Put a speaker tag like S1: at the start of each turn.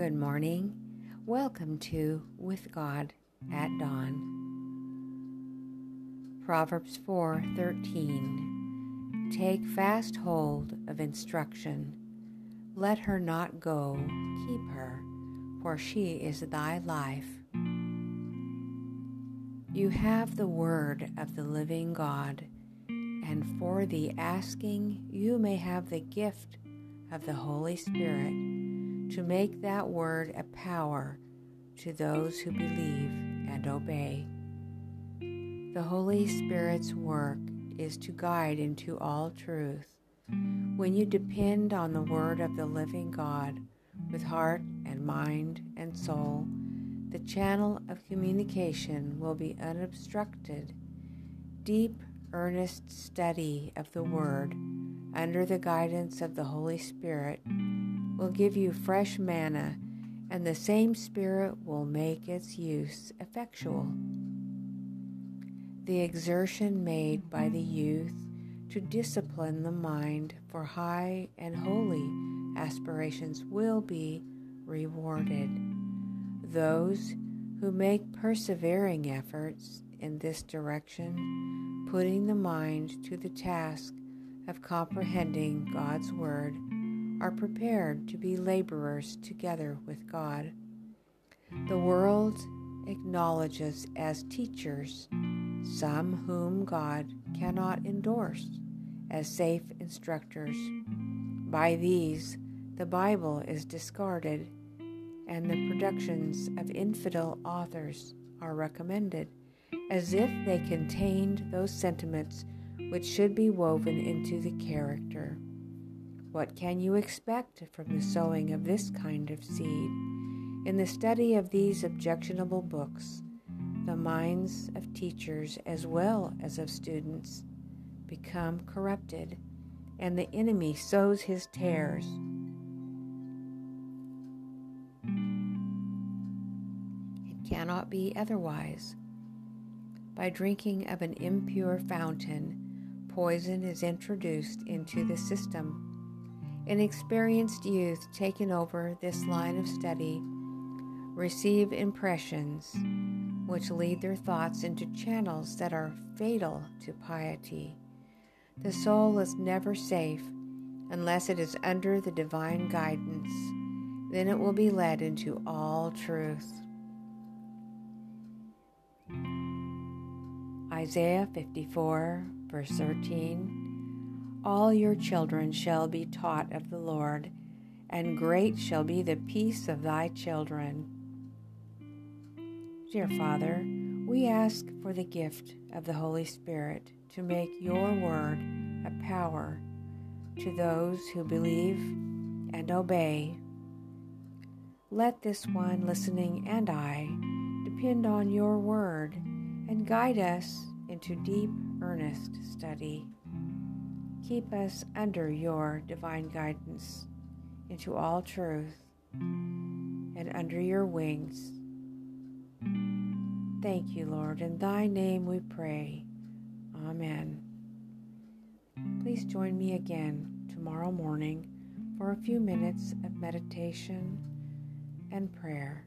S1: Good morning. Welcome to With God at Dawn. Proverbs 4:13 Take fast hold of instruction. Let her not go, keep her, for she is thy life. You have the word of the living God, and for the asking you may have the gift of the Holy Spirit to make that word a power to those who believe and obey. The Holy Spirit's work is to guide into all truth. When you depend on the word of the living God with heart and mind and soul, the channel of communication will be unobstructed. Deep, earnest study of the Word under the guidance of the Holy Spirit will give you fresh manna, and the same Spirit will make its use effectual. The exertion made by the youth to discipline the mind for high and holy aspirations will be rewarded. Those who make persevering efforts in this direction, putting the mind to the task of comprehending God's Word, are prepared to be laborers together with God. The world acknowledges as teachers some whom God cannot endorse as safe instructors. By these, the Bible is discarded, and the productions of infidel authors are recommended, as if they contained those sentiments which should be woven into the character. What can you expect from the sowing of this kind of seed? In the study of these objectionable books, the minds of teachers as well as of students become corrupted, and the enemy sows his tares. It cannot be otherwise. By drinking of an impure fountain, poison is introduced into the system an experienced youth taking over this line of study receive impressions which lead their thoughts into channels that are fatal to piety. The soul is never safe unless it is under the divine guidance. Then it will be led into all truth. Isaiah 54, verse 13 all your children shall be taught of the Lord, and great shall be the peace of thy children. Dear Father, we ask for the gift of the Holy Spirit to make your word a power to those who believe and obey. Let this one listening and I depend on your word and guide us into deep, earnest study. Keep us under your divine guidance into all truth and under your wings. Thank you, Lord. In thy name we pray. Amen. Please join me again tomorrow morning for a few minutes of meditation and prayer.